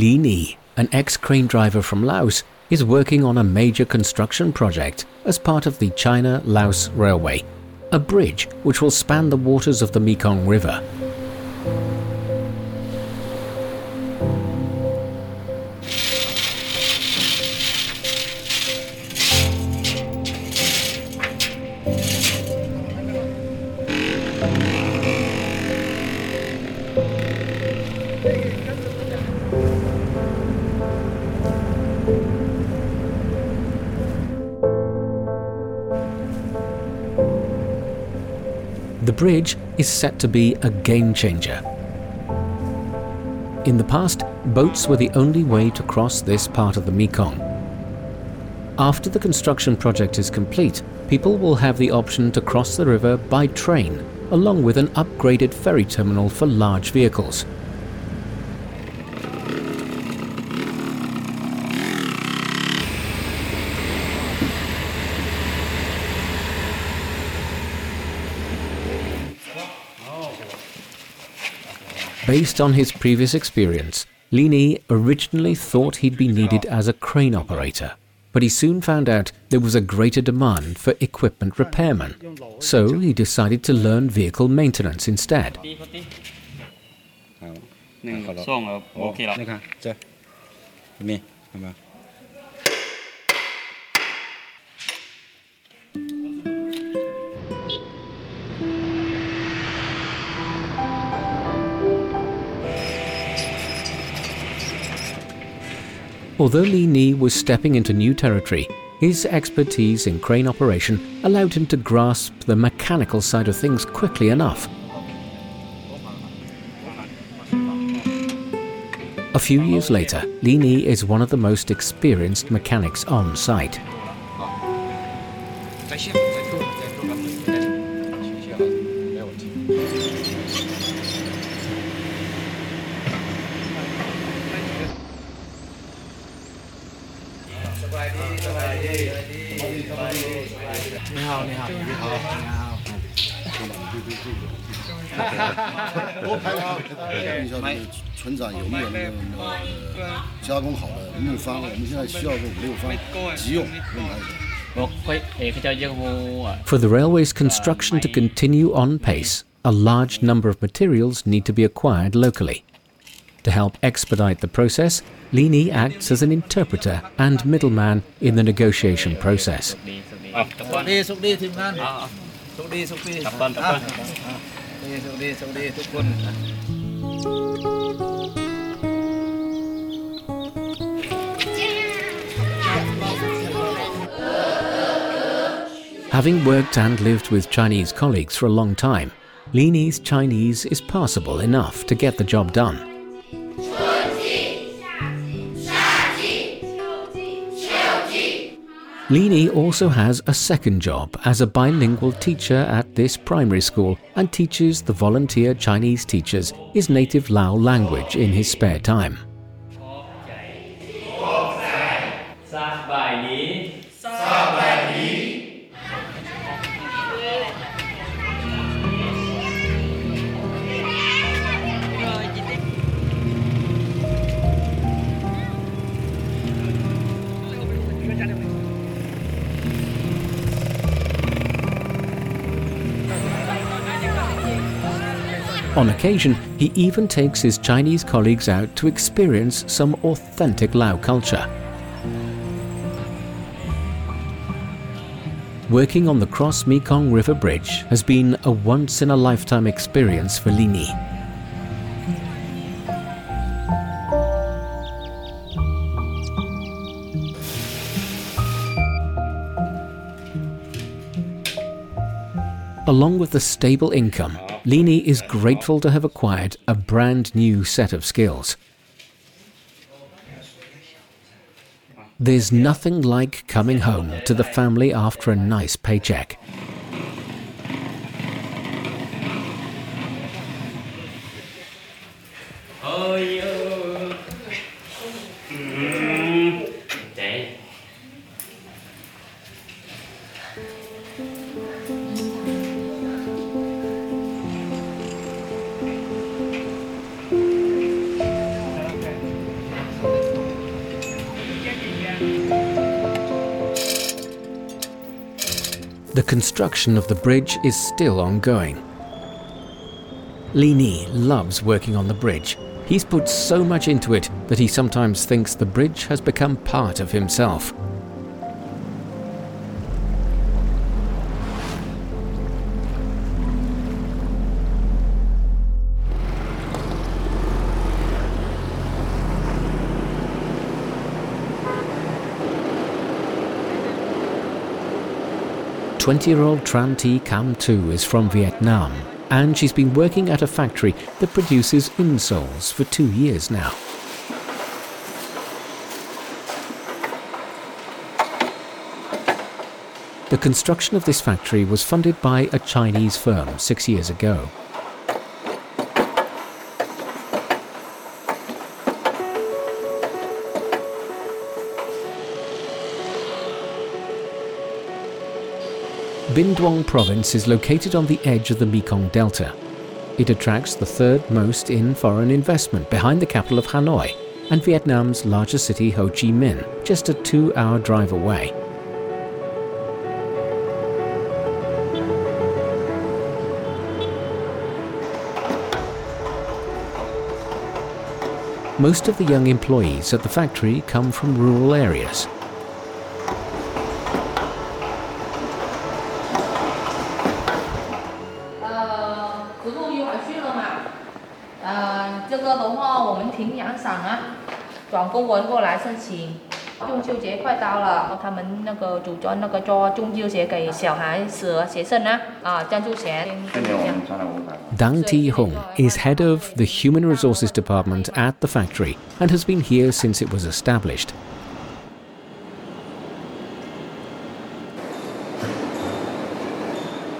Li Ni, an ex-crane driver from Laos, is working on a major construction project as part of the China-Laos Railway, a bridge which will span the waters of the Mekong River. Is set to be a game changer. In the past, boats were the only way to cross this part of the Mekong. After the construction project is complete, people will have the option to cross the river by train, along with an upgraded ferry terminal for large vehicles. Based on his previous experience, Li Ni originally thought he'd be needed as a crane operator, but he soon found out there was a greater demand for equipment repairmen. So he decided to learn vehicle maintenance instead. Although Li Ni was stepping into new territory, his expertise in crane operation allowed him to grasp the mechanical side of things quickly enough. A few years later, Li Ni is one of the most experienced mechanics on site. For the railway's construction to continue on pace, a large number of materials need to be acquired locally. To help expedite the process, Li Ni acts as an interpreter and middleman in the negotiation process. อ่ะตะกอนดีสุขดีทีมงานอ่ะสุขดีสุขดีตะกอนตะกอนดีสุขดีสุขดีทุกคน Having worked and lived with Chinese colleagues for a long time, Li Ni's Chinese is passable enough to get the job done. Li also has a second job as a bilingual teacher at this primary school and teaches the volunteer Chinese teachers his native Lao language in his spare time. On occasion, he even takes his Chinese colleagues out to experience some authentic Lao culture. Working on the Cross Mekong River Bridge has been a once in a lifetime experience for Li Ni. Along with the stable income, Li Ni is grateful to have acquired a brand new set of skills. There's nothing like coming home to the family after a nice paycheck. Oh, construction of the bridge is still ongoing. Li Ni loves working on the bridge. He's put so much into it that he sometimes thinks the bridge has become part of himself. Twenty-year-old Tran Thi Cam Tu is from Vietnam, and she's been working at a factory that produces insoles for two years now. The construction of this factory was funded by a Chinese firm six years ago. Binh Duong province is located on the edge of the Mekong Delta. It attracts the third most in foreign investment behind the capital of Hanoi and Vietnam's largest city Ho Chi Minh, just a two hour drive away. Most of the young employees at the factory come from rural areas. Dang Thi Hung is head of the Human Resources Department at the factory and has been here since it was established.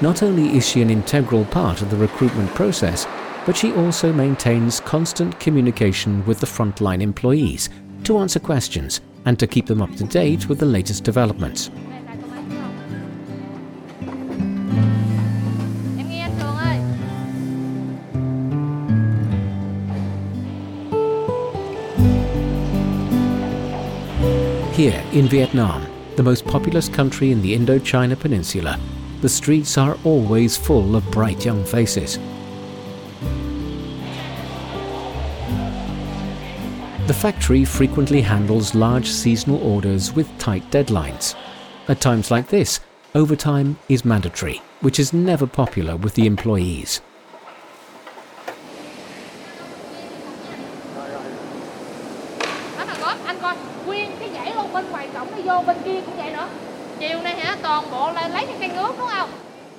Not only is she an integral part of the recruitment process, but she also maintains constant communication with the frontline employees to answer questions and to keep them up to date with the latest developments. Here in Vietnam, the most populous country in the Indochina Peninsula, the streets are always full of bright young faces. Factory frequently handles large seasonal orders with tight deadlines. At times like this, overtime is mandatory, which is never popular with the employees.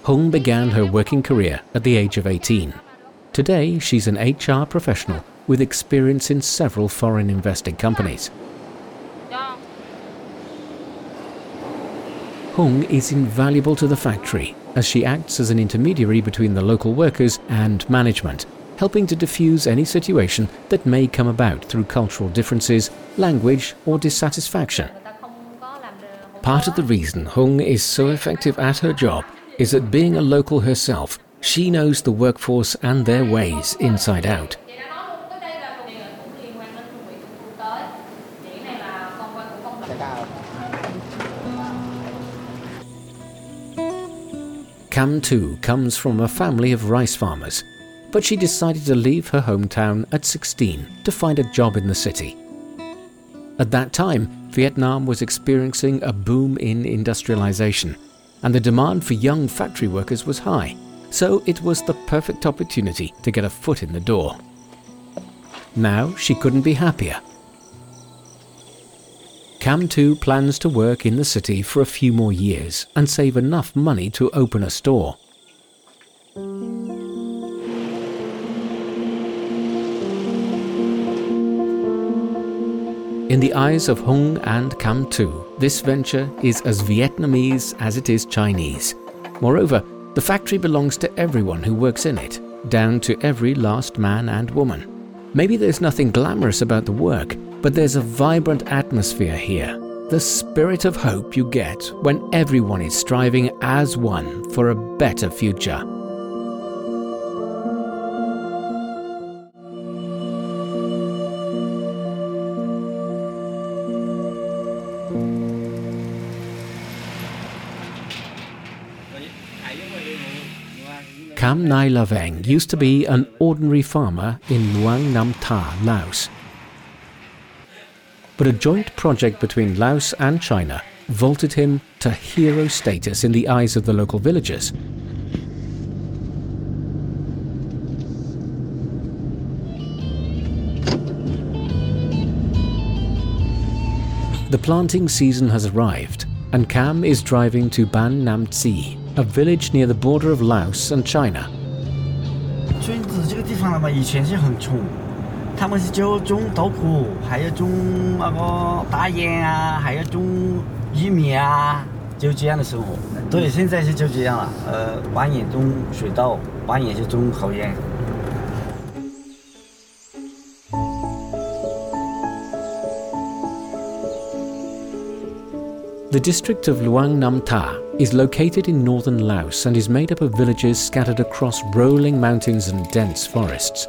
Hung began her working career at the age of 18. Today, she's an HR professional with experience in several foreign investing companies. Hung is invaluable to the factory as she acts as an intermediary between the local workers and management, helping to diffuse any situation that may come about through cultural differences, language, or dissatisfaction. Part of the reason Hung is so effective at her job is that being a local herself, she knows the workforce and their ways inside out. Cam Tu comes from a family of rice farmers, but she decided to leave her hometown at 16 to find a job in the city. At that time, Vietnam was experiencing a boom in industrialization, and the demand for young factory workers was high, so it was the perfect opportunity to get a foot in the door. Now she couldn't be happier Cam Tu plans to work in the city for a few more years and save enough money to open a store. In the eyes of Hung and Cam Tu, this venture is as Vietnamese as it is Chinese. Moreover, the factory belongs to everyone who works in it, down to every last man and woman. Maybe there's nothing glamorous about the work, but there's a vibrant atmosphere here. The spirit of hope you get when everyone is striving as one for a better future. Kam Nai Laveng used to be an ordinary farmer in Luang Nam Tha, Laos But a joint project between Laos and China vaulted him to hero status in the eyes of the local villagers. The planting season has arrived, and Cam is driving to Ban Nam Tsi, a village near the border of Laos and China. 村子这个地方了嘛，以前是很穷， 他们是就种豆腐，还有种那个大烟啊，还有种玉米啊，就这样的生活。对，现在是就这样了。呃，半年种水稻，半年是种好烟。 The district of Luang Nam Ta is located in northern Laos and is made up of villages scattered across rolling mountains and dense forests.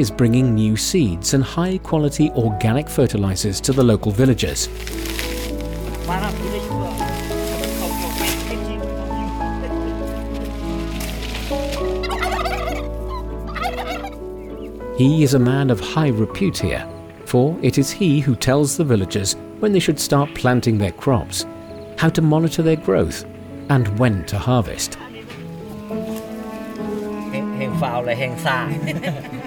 Is bringing new seeds and high quality organic fertilizers to the local villagers. He is a man of high repute here, for it is he who tells the villagers when they should start planting their crops, how to monitor their growth, and when to harvest.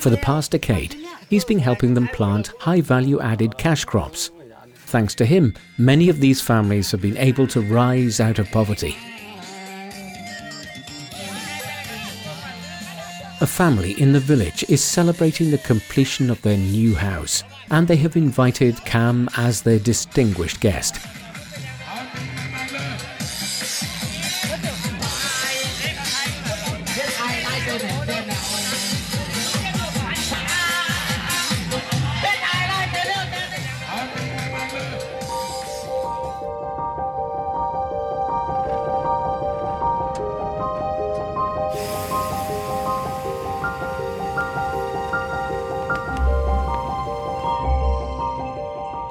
For the past decade, he's been helping them plant high value added cash crops. Thanks to him, many of these families have been able to rise out of poverty. A family in the village is celebrating the completion of their new house, and they have invited Cam as their distinguished guest.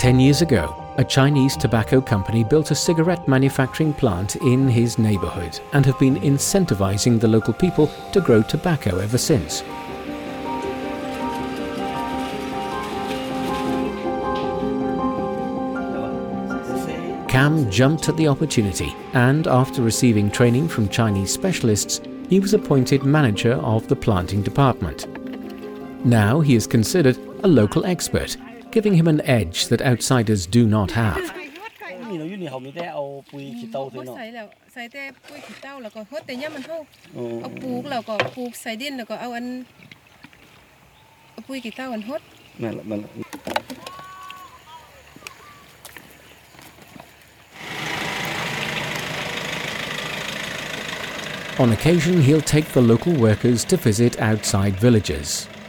Ten years ago, a Chinese tobacco company built a cigarette manufacturing plant in his neighborhood and have been incentivizing the local people to grow tobacco ever since. Cam jumped at the opportunity and, after receiving training from Chinese specialists, he was appointed manager of the planting department. Now he is considered a local expert, giving him an edge that outsiders do not have. On occasion, he'll take the local workers to visit outside villages,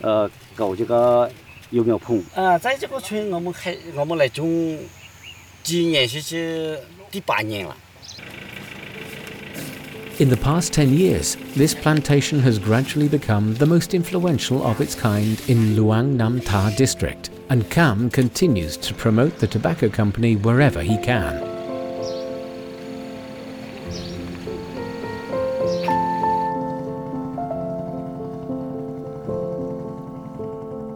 呃提给老百姓种的烟苗，哦，这个是有烟有苗的地方，嗯，我们来提供给老百姓有这个苗，是由我们厂里面的技术员来来教老百姓，呃，开始播种，开始呃搞这个幼苗棚。啊，在这个村我们开我们来种，今年是是第八年了。 In the past 10 years, this plantation has gradually become the most influential of its kind in Luang Nam Ta district, and Cam continues to promote the tobacco company wherever he can.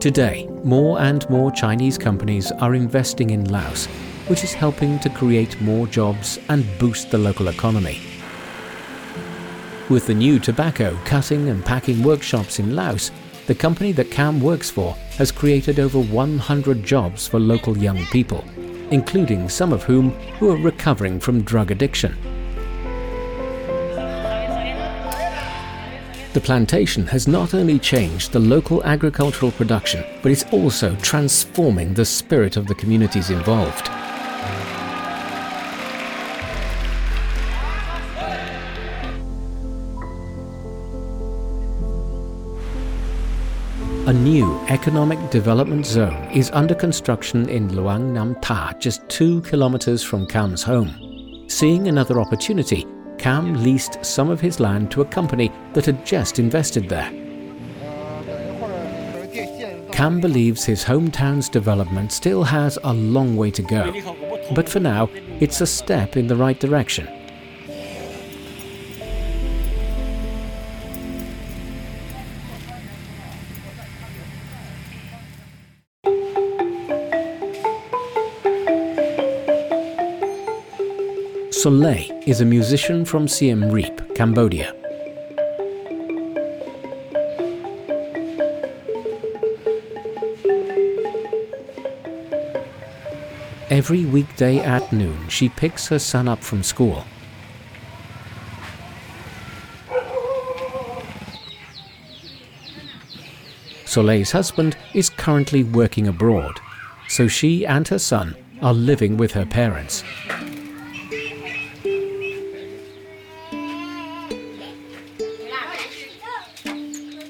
Today, more and more Chinese companies are investing in Laos, which is helping to create more jobs and boost the local economy. With the new tobacco cutting and packing workshops in Laos, the company that Cam works for has created over 100 jobs for local young people, including some of whom who are recovering from drug addiction. The plantation has not only changed the local agricultural production, but it's also transforming the spirit of the communities involved. A new economic development zone is under construction in Luang Nam Tha, just two kilometers from Kam's home. Seeing another opportunity, Kam leased some of his land to a company that had just invested there. Cam believes his hometown's development still has a long way to go, but for now, it's a step in the right direction. Soleil is a musician from Siem Reap, Cambodia. Every weekday at noon, she picks her son up from school. Soleil's husband is currently working abroad, so she and her son are living with her parents.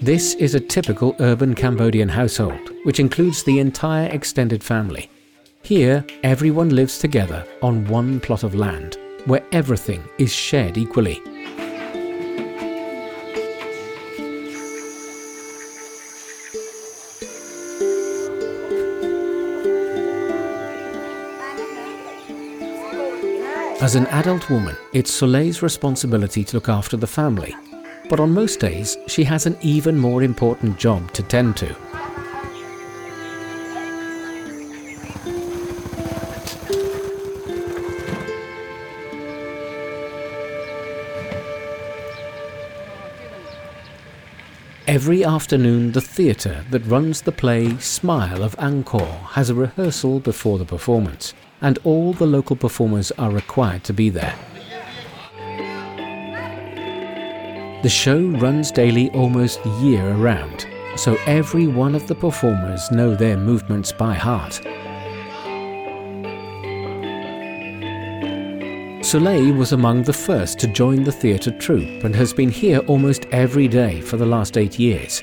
This is a typical urban Cambodian household, which includes the entire extended family. Here, everyone lives together on one plot of land, where everything is shared equally. As an adult woman, it's Soleil's responsibility to look after the family. But on most days, she has an even more important job to tend to. Every afternoon, the theatre that runs the play Smile of Angkor has a rehearsal before the performance, and all the local performers are required to be there. The show runs daily almost year around, so every one of the performers know their movements by heart. Soleil was among the first to join the theatre troupe and has been here almost every day for the last eight years.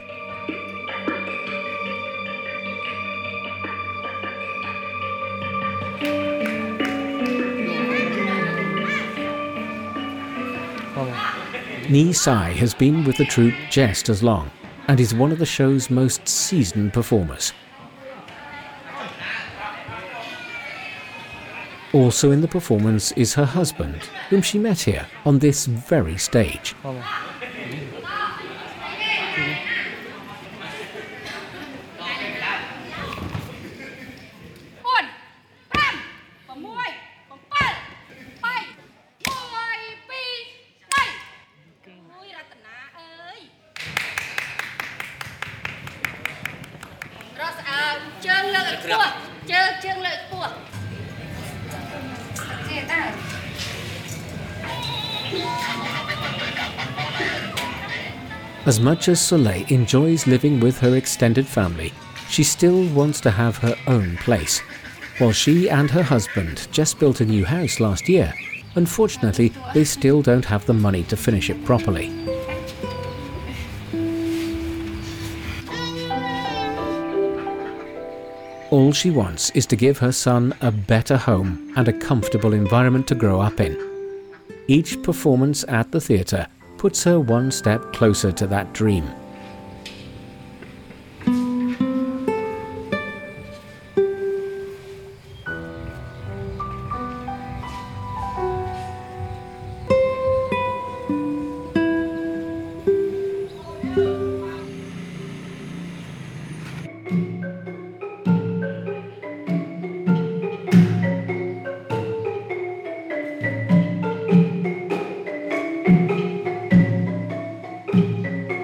Ni Sai has been with the troupe just as long and is one of the show's most seasoned performers. Also in the performance is her husband, whom she met here on this very stage. 4 លើកឲ្យខ្ពស់ជើងជើងលើកឲ្យខ្ពស់នេះតើ As much as Soleil enjoys living with her extended family, she still wants to have her own place. While she and her husband just built a new house last year, unfortunately, they still don't have the money to finish it properly. All she wants is to give her son a better home and a comfortable environment to grow up in. Each performance at the theatre puts her one step closer to that dream.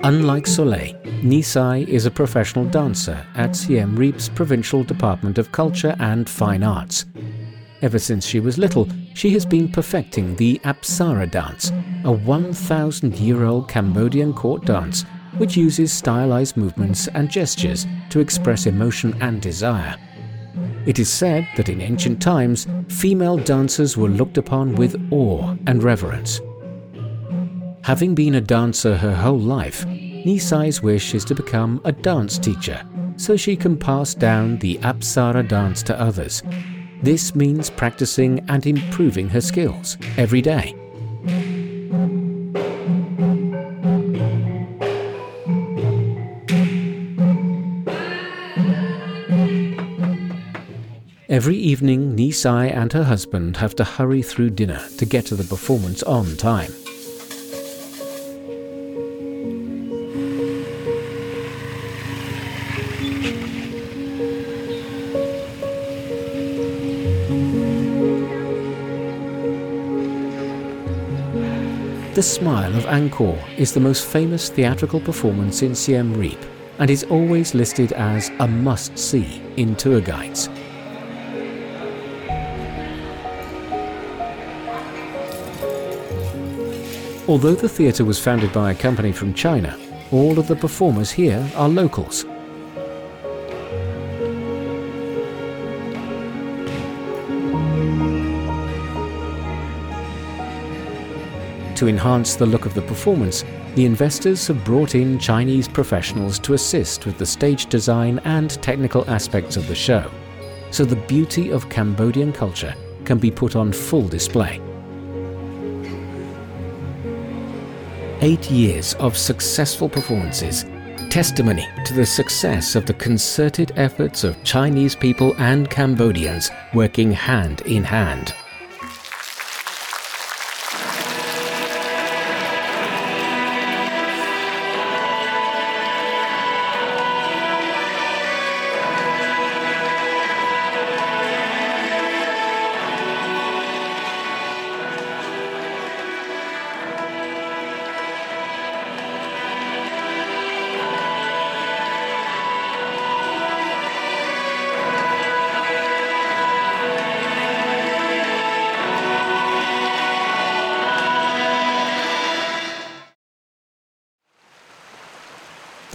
Unlike Soleil, Nisai is a professional dancer at Siem Reap's Provincial Department of Culture and Fine Arts. Ever since she was little, she has been perfecting the Apsara dance, a 1,000 year old Cambodian court dance which uses stylized movements and gestures to express emotion and desire. It is said that in ancient times, female dancers were looked upon with awe and reverence. Having been a dancer her whole life, Nisai's wish is to become a dance teacher so she can pass down the Apsara dance to others. This means practicing and improving her skills every day. Every evening, Nisai and her husband have to hurry through dinner to get to the performance on time. The Smile of Angkor is the most famous theatrical performance in Siem Reap and is always listed as a must see in tour guides. Although the theatre was founded by a company from China, all of the performers here are locals. To enhance the look of the performance, the investors have brought in Chinese professionals to assist with the stage design and technical aspects of the show, so the beauty of Cambodian culture can be put on full display. Eight years of successful performances, testimony to the success of the concerted efforts of Chinese people and Cambodians working hand in hand.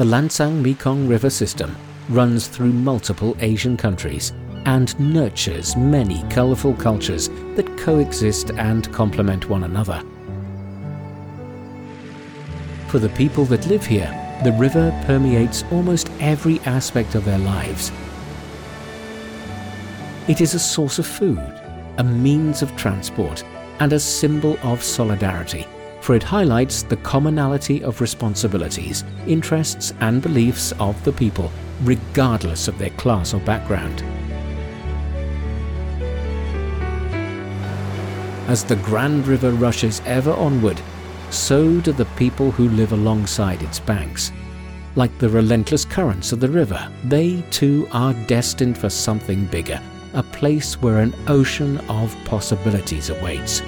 The Lancang Mekong River system runs through multiple Asian countries and nurtures many colourful cultures that coexist and complement one another. For the people that live here, the river permeates almost every aspect of their lives. It is a source of food, a means of transport, and a symbol of solidarity for it highlights the commonality of responsibilities, interests and beliefs of the people, regardless of their class or background. As the Grand River rushes ever onward, so do the people who live alongside its banks. Like the relentless currents of the river, they too are destined for something bigger, a place where an ocean of possibilities awaits.